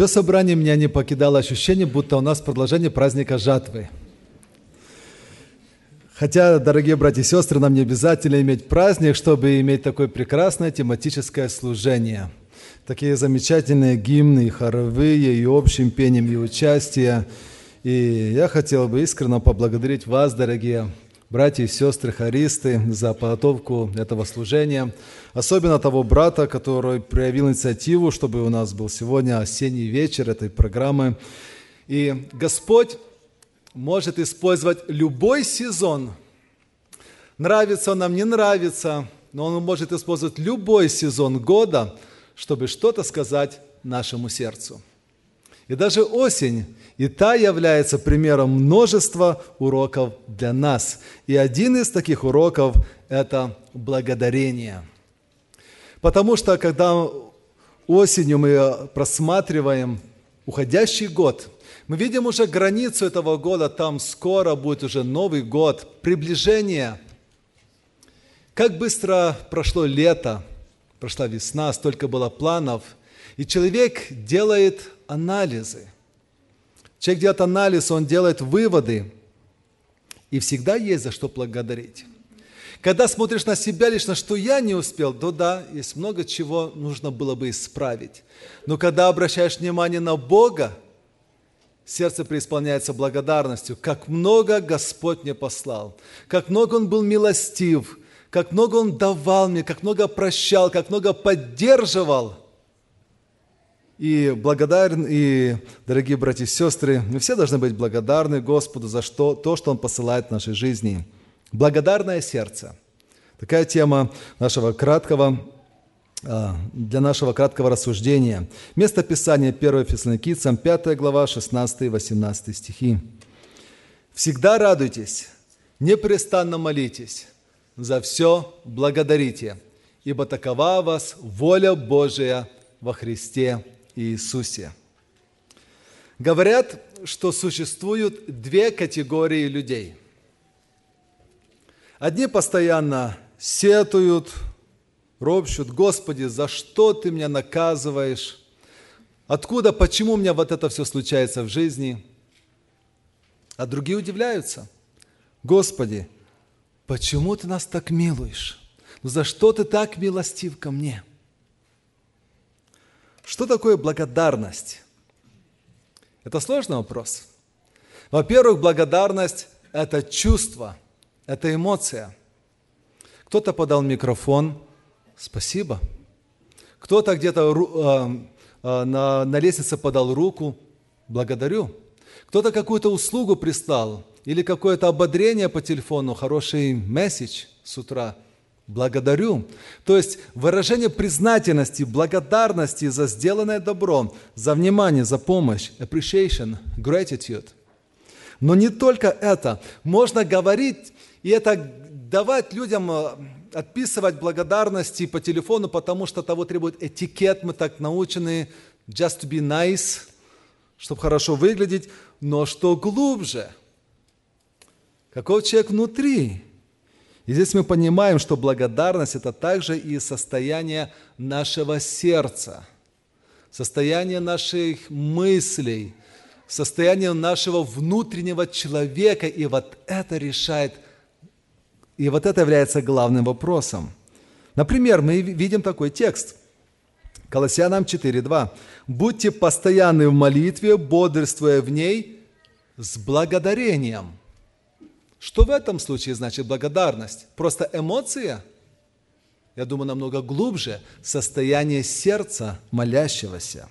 Все собрание меня не покидало ощущение, будто у нас продолжение праздника жатвы. Хотя, дорогие братья и сестры, нам не обязательно иметь праздник, чтобы иметь такое прекрасное тематическое служение. Такие замечательные гимны, и хоровые, и общим пением, и участие. И я хотел бы искренне поблагодарить вас, дорогие братья и сестры хористы, за подготовку этого служения. Особенно того брата, который проявил инициативу, чтобы у нас был сегодня осенний вечер этой программы. И Господь может использовать любой сезон. Нравится он нам, не нравится, но Он может использовать любой сезон года, чтобы что-то сказать нашему сердцу. И даже осень и та является примером множества уроков для нас. И один из таких уроков – это благодарение. Потому что когда осенью мы просматриваем уходящий год, мы видим уже границу этого года, там скоро будет уже Новый год, приближение. Как быстро прошло лето, прошла весна, столько было планов, и человек делает анализы – Человек делает анализ, он делает выводы, и всегда есть за что благодарить. Когда смотришь на себя лично, что я не успел, то да, есть много чего нужно было бы исправить. Но когда обращаешь внимание на Бога, сердце преисполняется благодарностью. Как много Господь мне послал, как много Он был милостив, как много Он давал мне, как много прощал, как много поддерживал – и благодарен, и, дорогие братья и сестры, мы все должны быть благодарны Господу за что, то, что Он посылает в нашей жизни. Благодарное сердце. Такая тема нашего краткого, а, для нашего краткого рассуждения. Место Писания 1 Фессалоникийцам, 5 глава, 16 и 18 стихи. «Всегда радуйтесь, непрестанно молитесь, за все благодарите, ибо такова вас воля Божия во Христе Иисусе. Говорят, что существуют две категории людей. Одни постоянно сетуют, ропщут, Господи, за что Ты меня наказываешь? Откуда, почему у меня вот это все случается в жизни? А другие удивляются. Господи, почему Ты нас так милуешь? За что Ты так милостив ко мне? – что такое благодарность? Это сложный вопрос. Во-первых, благодарность – это чувство, это эмоция. Кто-то подал микрофон – спасибо. Кто-то где-то э, э, на, на лестнице подал руку – благодарю. Кто-то какую-то услугу прислал или какое-то ободрение по телефону, хороший месседж с утра – благодарю. То есть выражение признательности, благодарности за сделанное добро, за внимание, за помощь, appreciation, gratitude. Но не только это. Можно говорить и это давать людям, э, отписывать благодарности по телефону, потому что того требует этикет, мы так научены, just to be nice, чтобы хорошо выглядеть. Но что глубже? Какой человек внутри? И здесь мы понимаем, что благодарность – это также и состояние нашего сердца, состояние наших мыслей, состояние нашего внутреннего человека. И вот это решает, и вот это является главным вопросом. Например, мы видим такой текст. Колоссянам 4.2. «Будьте постоянны в молитве, бодрствуя в ней с благодарением». Что в этом случае значит благодарность? Просто эмоция? Я думаю, намного глубже состояние сердца молящегося.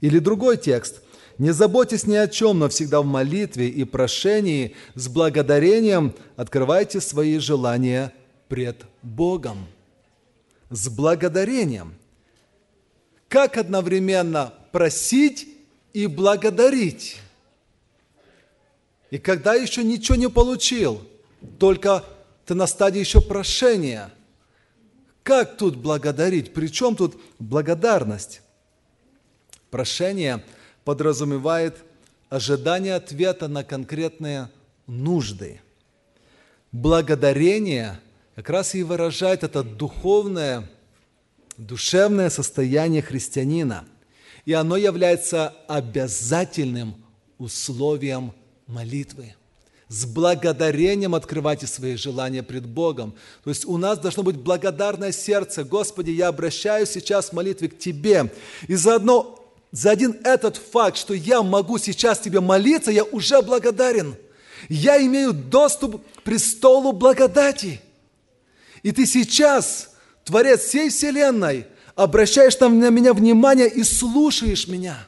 Или другой текст. «Не заботьтесь ни о чем, но всегда в молитве и прошении с благодарением открывайте свои желания пред Богом». С благодарением. Как одновременно просить и благодарить? И когда еще ничего не получил, только ты на стадии еще прошения, как тут благодарить? Причем тут благодарность? Прошение подразумевает ожидание ответа на конкретные нужды. Благодарение как раз и выражает это духовное, душевное состояние христианина. И оно является обязательным условием молитвы. С благодарением открывайте свои желания пред Богом. То есть у нас должно быть благодарное сердце. Господи, я обращаюсь сейчас в молитве к Тебе. И заодно, за один этот факт, что я могу сейчас Тебе молиться, я уже благодарен. Я имею доступ к престолу благодати. И ты сейчас, Творец всей Вселенной, обращаешь на меня внимание и слушаешь меня.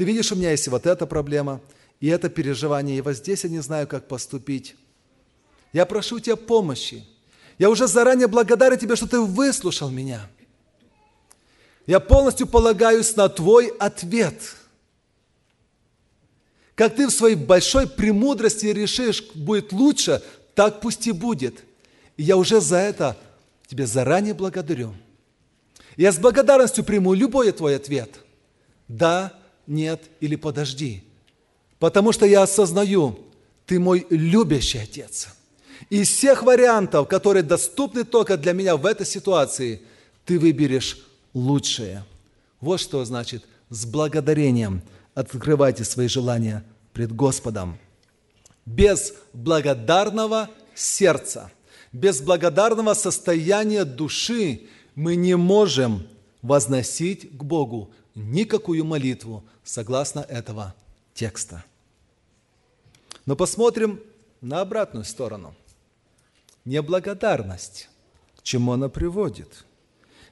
Ты видишь, у меня есть вот эта проблема, и это переживание, и вот здесь я не знаю, как поступить. Я прошу тебя помощи. Я уже заранее благодарен тебе, что ты выслушал меня. Я полностью полагаюсь на твой ответ. Как ты в своей большой премудрости решишь, будет лучше, так пусть и будет. И я уже за это тебе заранее благодарю. Я с благодарностью приму любой твой ответ. Да, нет или подожди. Потому что я осознаю, ты мой любящий Отец. Из всех вариантов, которые доступны только для меня в этой ситуации, ты выберешь лучшее. Вот что значит с благодарением открывайте свои желания пред Господом. Без благодарного сердца, без благодарного состояния души мы не можем возносить к Богу никакую молитву согласно этого текста. Но посмотрим на обратную сторону. Неблагодарность. К чему она приводит?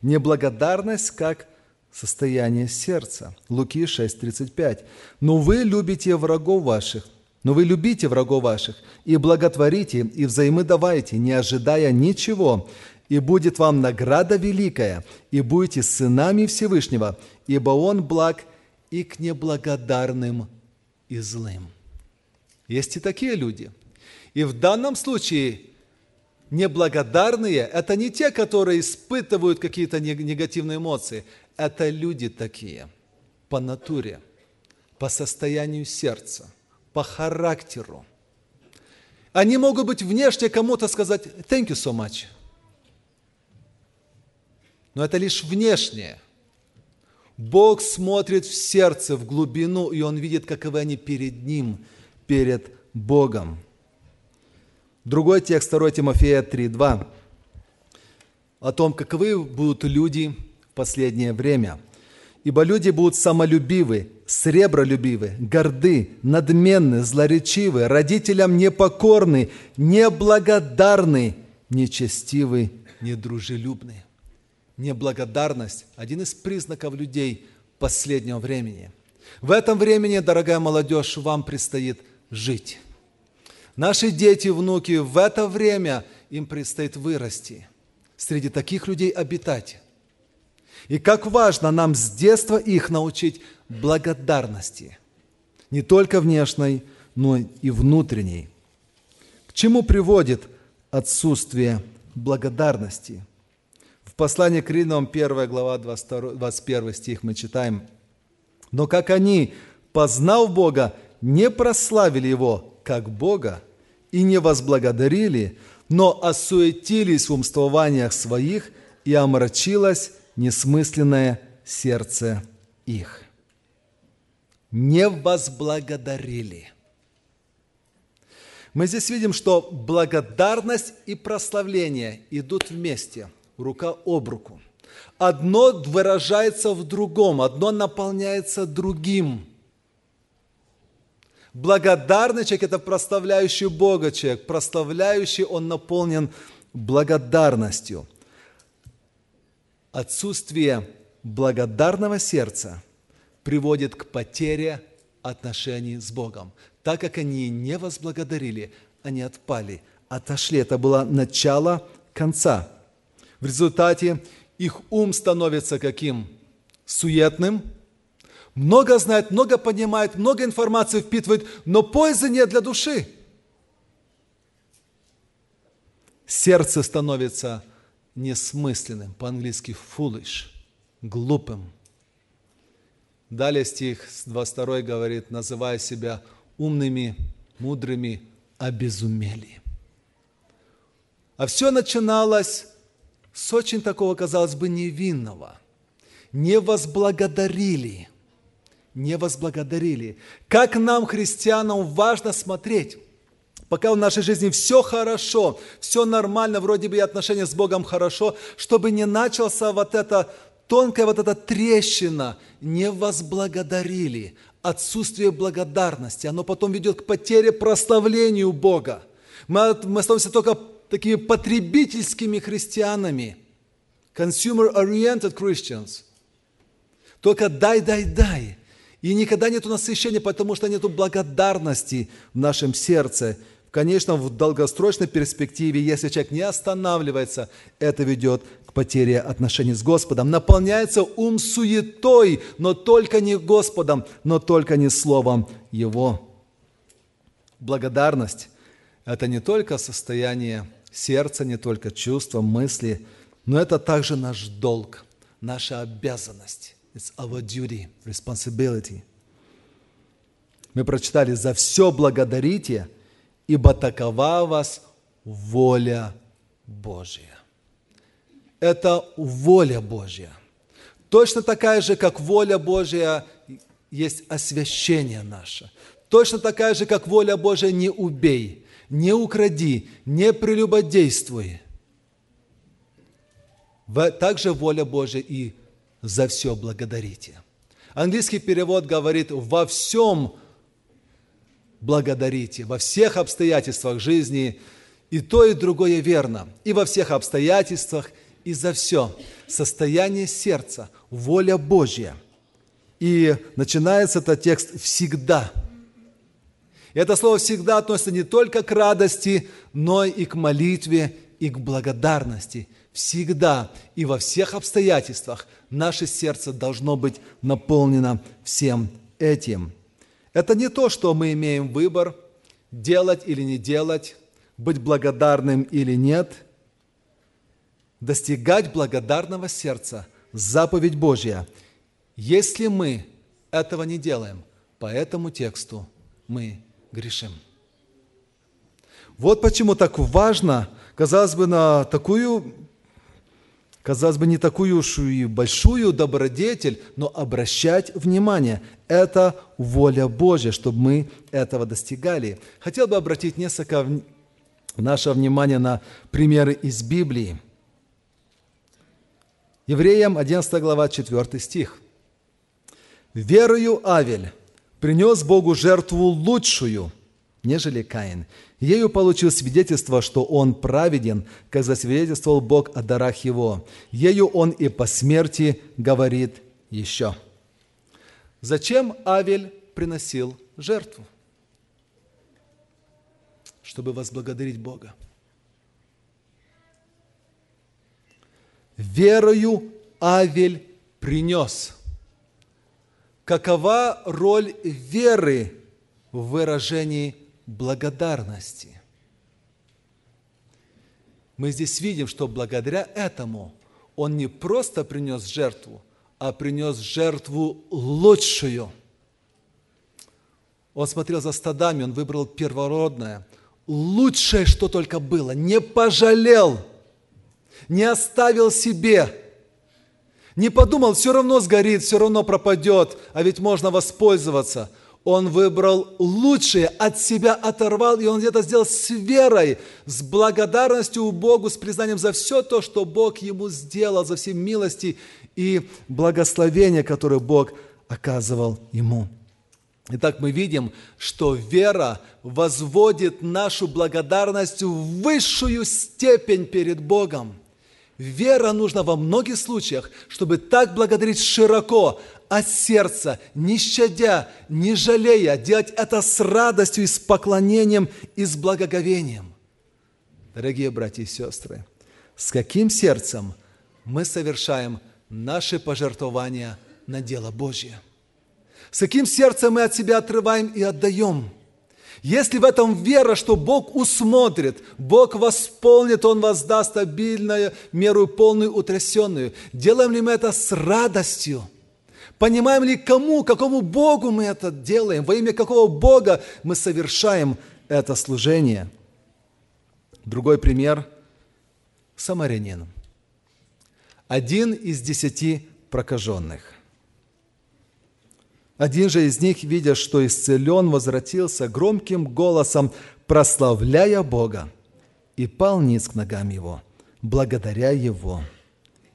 Неблагодарность как состояние сердца. Луки 6:35. Но вы любите врагов ваших, но вы любите врагов ваших и благотворите, и взаймы давайте, не ожидая ничего, и будет вам награда великая, и будете сынами Всевышнего, ибо Он благ и к неблагодарным и злым. Есть и такие люди. И в данном случае неблагодарные – это не те, которые испытывают какие-то негативные эмоции. Это люди такие по натуре, по состоянию сердца, по характеру. Они могут быть внешне кому-то сказать «thank you so much», но это лишь внешнее. Бог смотрит в сердце, в глубину, и Он видит, каковы они перед Ним, перед Богом. Другой текст 2 Тимофея 3.2 о том, каковы будут люди в последнее время. «Ибо люди будут самолюбивы, сребролюбивы, горды, надменны, злоречивы, родителям непокорны, неблагодарны, нечестивы, недружелюбны». Неблагодарность – один из признаков людей последнего времени. В этом времени, дорогая молодежь, вам предстоит жить. Наши дети, внуки, в это время им предстоит вырасти, среди таких людей обитать. И как важно нам с детства их научить благодарности, не только внешней, но и внутренней. К чему приводит отсутствие благодарности? Послании к Римлянам 1 глава 22, 21 стих мы читаем, «Но как они, познав Бога, не прославили Его как Бога и не возблагодарили, но осуетились в умствованиях своих, и омрачилось несмысленное сердце их. Не возблагодарили. Мы здесь видим, что благодарность и прославление идут вместе, рука об руку. Одно выражается в другом, одно наполняется другим – Благодарный человек – это прославляющий Бога человек. Прославляющий, он наполнен благодарностью. Отсутствие благодарного сердца приводит к потере отношений с Богом. Так как они не возблагодарили, они отпали, отошли. Это было начало конца. В результате их ум становится каким? Суетным – много знает, много понимает, много информации впитывает, но пользы нет для души. Сердце становится несмысленным, по-английски foolish, глупым. Далее стих 22 говорит, называя себя умными, мудрыми, обезумели. А все начиналось с очень такого, казалось бы, невинного – не возблагодарили. Не возблагодарили. Как нам, христианам, важно смотреть, пока в нашей жизни все хорошо, все нормально, вроде бы и отношения с Богом хорошо, чтобы не начался вот это тонкая вот эта трещина, не возблагодарили, отсутствие благодарности, оно потом ведет к потере прославлению Бога. Мы, мы становимся только такими потребительскими христианами, consumer-oriented Christians. Только дай, дай, дай. И никогда нет насыщения, потому что нет благодарности в нашем сердце. Конечно, в долгосрочной перспективе, если человек не останавливается, это ведет к потере отношений с Господом. Наполняется ум суетой, но только не Господом, но только не Словом Его. Благодарность – это не только состояние сердца, не только чувства, мысли, но это также наш долг, наша обязанность. It's our duty, responsibility. Мы прочитали «За все благодарите, ибо такова вас воля Божья». Это воля Божья. Точно такая же, как воля Божья, есть освящение наше. Точно такая же, как воля Божья, не убей, не укради, не прелюбодействуй. Также воля Божья и за все благодарите. Английский перевод говорит «во всем благодарите», во всех обстоятельствах жизни, и то, и другое верно, и во всех обстоятельствах, и за все. Состояние сердца, воля Божья. И начинается этот текст «всегда». Это слово «всегда» относится не только к радости, но и к молитве, и к благодарности. Всегда и во всех обстоятельствах наше сердце должно быть наполнено всем этим. Это не то, что мы имеем выбор, делать или не делать, быть благодарным или нет. Достигать благодарного сердца – заповедь Божья. Если мы этого не делаем, по этому тексту мы грешим. Вот почему так важно, казалось бы, на такую казалось бы, не такую уж и большую добродетель, но обращать внимание. Это воля Божья, чтобы мы этого достигали. Хотел бы обратить несколько наше внимание на примеры из Библии. Евреям 11 глава 4 стих. «Верою Авель принес Богу жертву лучшую, нежели Каин, Ею получил свидетельство, что он праведен, как засвидетельствовал Бог о дарах его. Ею он и по смерти говорит еще. Зачем Авель приносил жертву? Чтобы возблагодарить Бога. Верою Авель принес. Какова роль веры в выражении благодарности. Мы здесь видим, что благодаря этому он не просто принес жертву, а принес жертву лучшую. Он смотрел за стадами, он выбрал первородное, лучшее, что только было, не пожалел, не оставил себе, не подумал, все равно сгорит, все равно пропадет, а ведь можно воспользоваться – он выбрал лучшее, от себя оторвал, и он это сделал с верой, с благодарностью у Богу, с признанием за все то, что Бог ему сделал, за все милости и благословения, которые Бог оказывал ему. Итак, мы видим, что вера возводит нашу благодарность в высшую степень перед Богом. Вера нужна во многих случаях, чтобы так благодарить широко, от сердца, не щадя, не жалея, делать это с радостью и с поклонением и с благоговением. Дорогие братья и сестры, с каким сердцем мы совершаем наши пожертвования на дело Божье? С каким сердцем мы от себя отрываем и отдаем? Если в этом вера, что Бог усмотрит, Бог восполнит, Он воздаст обильную меру полную утрясенную, делаем ли мы это с радостью – Понимаем ли, кому, какому Богу мы это делаем, во имя какого Бога мы совершаем это служение. Другой пример – самарянин. Один из десяти прокаженных. Один же из них, видя, что исцелен, возвратился громким голосом, прославляя Бога, и пал низ к ногам его, благодаря его.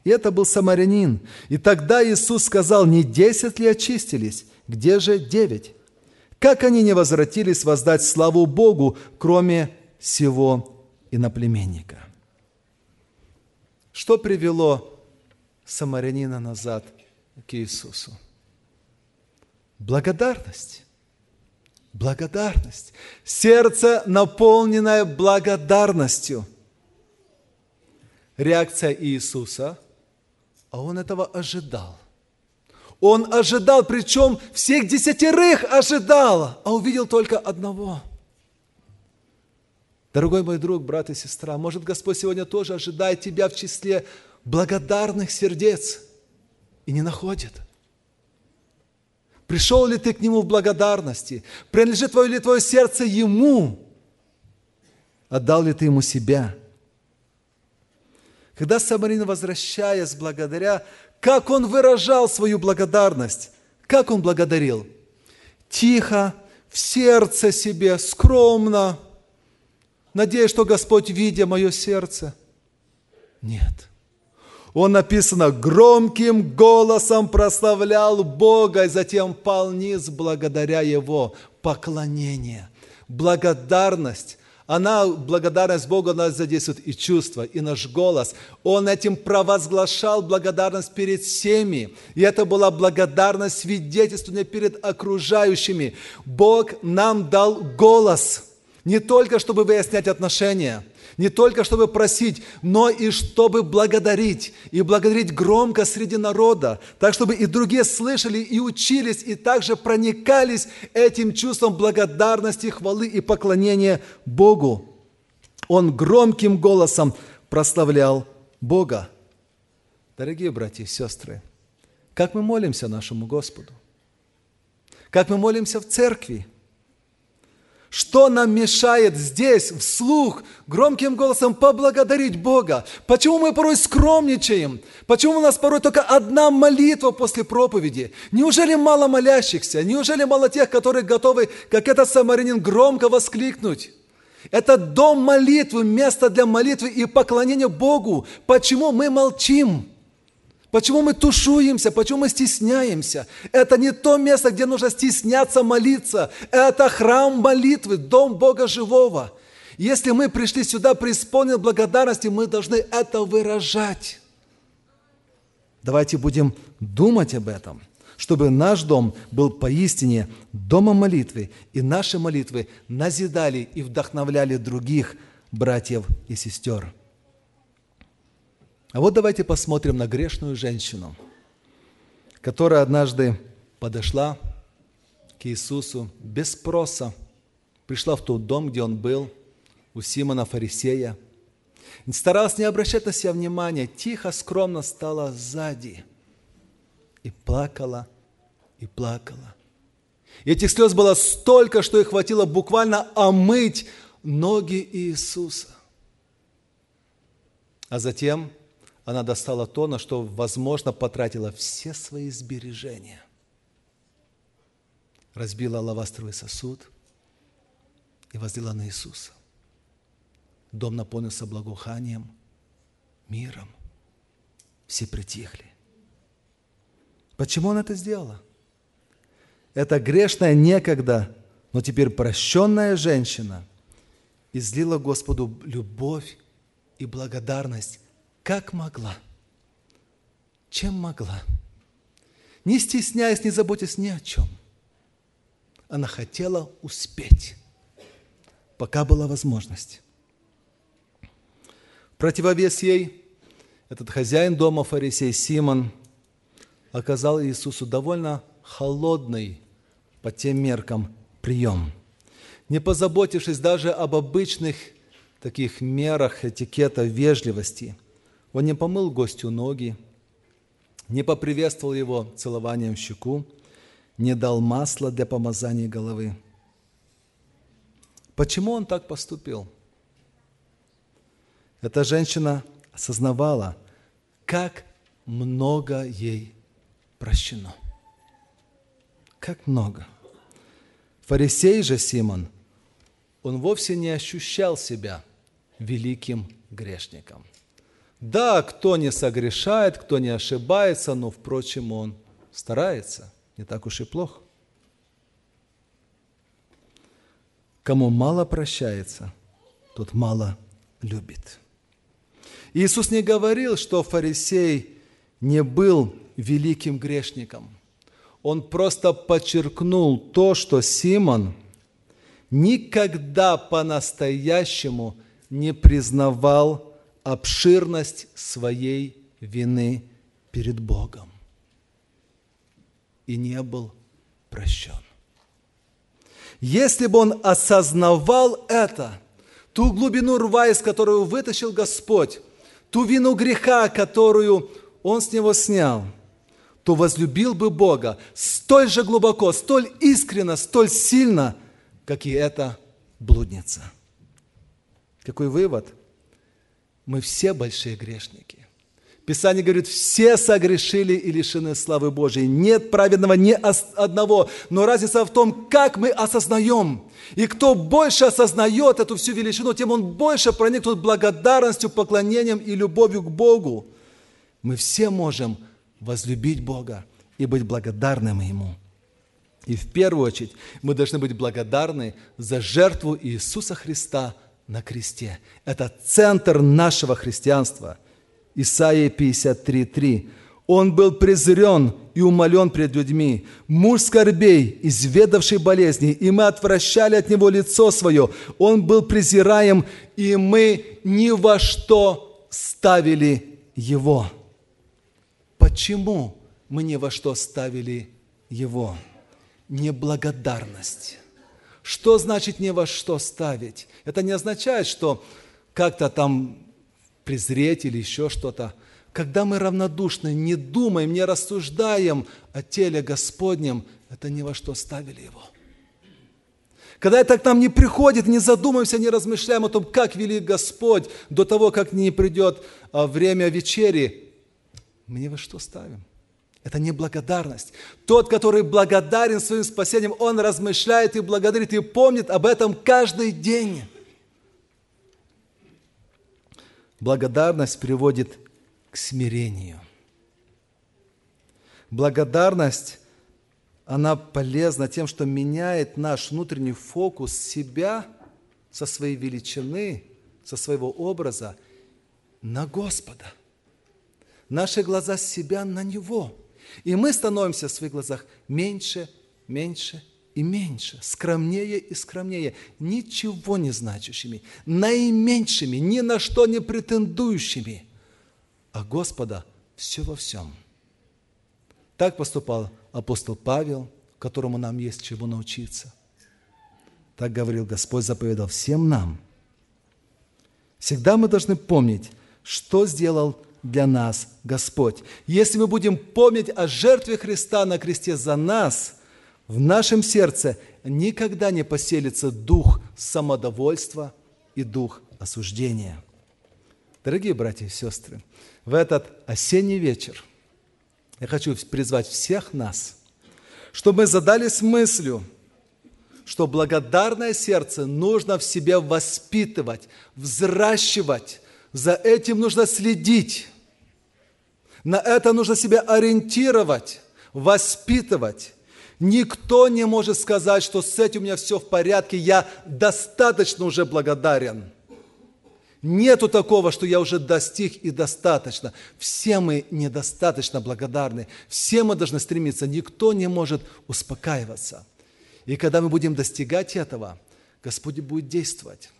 И это был самарянин. И тогда Иисус сказал, не десять ли очистились, где же девять? Как они не возвратились воздать славу Богу, кроме сего иноплеменника? Что привело самарянина назад к Иисусу? Благодарность. Благодарность. Сердце, наполненное благодарностью. Реакция Иисуса, а он этого ожидал. Он ожидал, причем всех десятерых ожидал, а увидел только одного. Дорогой мой друг, брат и сестра, может Господь сегодня тоже ожидает тебя в числе благодарных сердец и не находит – Пришел ли ты к Нему в благодарности? Принадлежит твое ли твое сердце Ему? Отдал ли ты Ему себя? Когда Самарин, возвращаясь благодаря, как он выражал свою благодарность? Как он благодарил? Тихо, в сердце себе, скромно, надеясь, что Господь, видя мое сердце. Нет – он написано, громким голосом прославлял Бога, и затем пал низ благодаря Его. Поклонение, благодарность. Она, благодарность Богу, она задействует и чувства, и наш голос. Он этим провозглашал благодарность перед всеми. И это была благодарность свидетельствования перед окружающими. Бог нам дал голос, не только чтобы выяснять отношения – не только чтобы просить, но и чтобы благодарить. И благодарить громко среди народа, так чтобы и другие слышали и учились, и также проникались этим чувством благодарности, хвалы и поклонения Богу. Он громким голосом прославлял Бога. Дорогие братья и сестры, как мы молимся нашему Господу? Как мы молимся в церкви? Что нам мешает здесь, вслух, громким голосом поблагодарить Бога? Почему мы порой скромничаем? Почему у нас порой только одна молитва после проповеди? Неужели мало молящихся? Неужели мало тех, которые готовы, как этот самарянин, громко воскликнуть? Это дом молитвы, место для молитвы и поклонения Богу. Почему мы молчим? Почему мы тушуемся? Почему мы стесняемся? Это не то место, где нужно стесняться молиться. Это храм молитвы, дом Бога живого. Если мы пришли сюда преисполнены благодарности, мы должны это выражать. Давайте будем думать об этом, чтобы наш дом был поистине домом молитвы, и наши молитвы назидали и вдохновляли других братьев и сестер. А вот давайте посмотрим на грешную женщину, которая однажды подошла к Иисусу без спроса, пришла в тот дом, где он был, у Симона Фарисея, старалась не обращать на себя внимания, тихо, скромно стала сзади и плакала, и плакала. И этих слез было столько, что их хватило буквально омыть ноги Иисуса. А затем – она достала то, на что, возможно, потратила все свои сбережения. Разбила алавастровый сосуд и возлила на Иисуса. Дом наполнился благоуханием, миром. Все притихли. Почему она это сделала? Эта грешная некогда, но теперь прощенная женщина излила Господу любовь и благодарность как могла, чем могла, не стесняясь, не заботясь ни о чем. Она хотела успеть, пока была возможность. Противовес ей этот хозяин дома, фарисей Симон, оказал Иисусу довольно холодный по тем меркам прием, не позаботившись даже об обычных таких мерах этикета, вежливости – он не помыл гостю ноги, не поприветствовал его целованием в щеку, не дал масла для помазания головы. Почему он так поступил? Эта женщина осознавала, как много ей прощено. Как много. Фарисей же Симон, он вовсе не ощущал себя великим грешником. Да, кто не согрешает, кто не ошибается, но, впрочем, он старается. Не так уж и плохо. Кому мало прощается, тот мало любит. Иисус не говорил, что фарисей не был великим грешником. Он просто подчеркнул то, что Симон никогда по-настоящему не признавал обширность своей вины перед Богом и не был прощен. Если бы он осознавал это, ту глубину рва, из которую вытащил Господь, ту вину греха, которую он с него снял, то возлюбил бы Бога столь же глубоко, столь искренно, столь сильно, как и эта блудница. Какой вывод? Мы все большие грешники. Писание говорит, все согрешили и лишены славы Божией. Нет праведного ни одного. Но разница в том, как мы осознаем. И кто больше осознает эту всю величину, тем он больше проникнут благодарностью, поклонением и любовью к Богу. Мы все можем возлюбить Бога и быть благодарным Ему. И в первую очередь мы должны быть благодарны за жертву Иисуса Христа на кресте. Это центр нашего христианства – Исаия 53.3. Он был презрен и умолен пред людьми, муж скорбей, изведавший болезни, и мы отвращали от него лицо свое. Он был презираем, и мы ни во что ставили его. Почему мы ни во что ставили его? Неблагодарность. Что значит ни во что ставить? Это не означает, что как-то там презреть или еще что-то. Когда мы равнодушны, не думаем, не рассуждаем о теле Господнем, это ни во что ставили его. Когда это к нам не приходит, не задумаемся, не размышляем о том, как велик Господь, до того, как не придет а, время вечери, мы ни во что ставим. Это не благодарность. Тот, который благодарен своим спасением, он размышляет и благодарит, и помнит об этом каждый день. Благодарность приводит к смирению. Благодарность, она полезна тем, что меняет наш внутренний фокус себя со своей величины, со своего образа на Господа. Наши глаза себя на Него. И мы становимся в своих глазах меньше, меньше и меньше, скромнее и скромнее, ничего не значащими, наименьшими, ни на что не претендующими, а Господа все во всем. Так поступал апостол Павел, которому нам есть чего научиться. Так говорил Господь, заповедал всем нам. Всегда мы должны помнить, что сделал для нас Господь. Если мы будем помнить о жертве Христа на кресте за нас – в нашем сердце никогда не поселится дух самодовольства и дух осуждения. Дорогие братья и сестры, в этот осенний вечер я хочу призвать всех нас, чтобы мы задались мыслью, что благодарное сердце нужно в себе воспитывать, взращивать, за этим нужно следить, на это нужно себя ориентировать, воспитывать. Никто не может сказать, что с этим у меня все в порядке, я достаточно уже благодарен. Нету такого, что я уже достиг и достаточно. Все мы недостаточно благодарны. Все мы должны стремиться. Никто не может успокаиваться. И когда мы будем достигать этого, Господь будет действовать.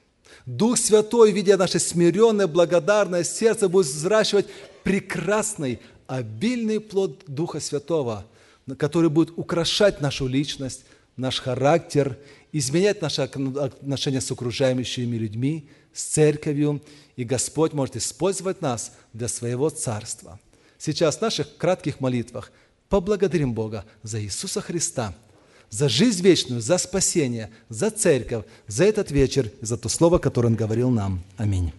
Дух Святой, видя наше смиренное, благодарное сердце, будет взращивать прекрасный, обильный плод Духа Святого – который будет украшать нашу личность, наш характер, изменять наши отношения с окружающими людьми, с церковью, и Господь может использовать нас для своего царства. Сейчас в наших кратких молитвах поблагодарим Бога за Иисуса Христа, за жизнь вечную, за спасение, за церковь, за этот вечер за то слово, которое Он говорил нам. Аминь.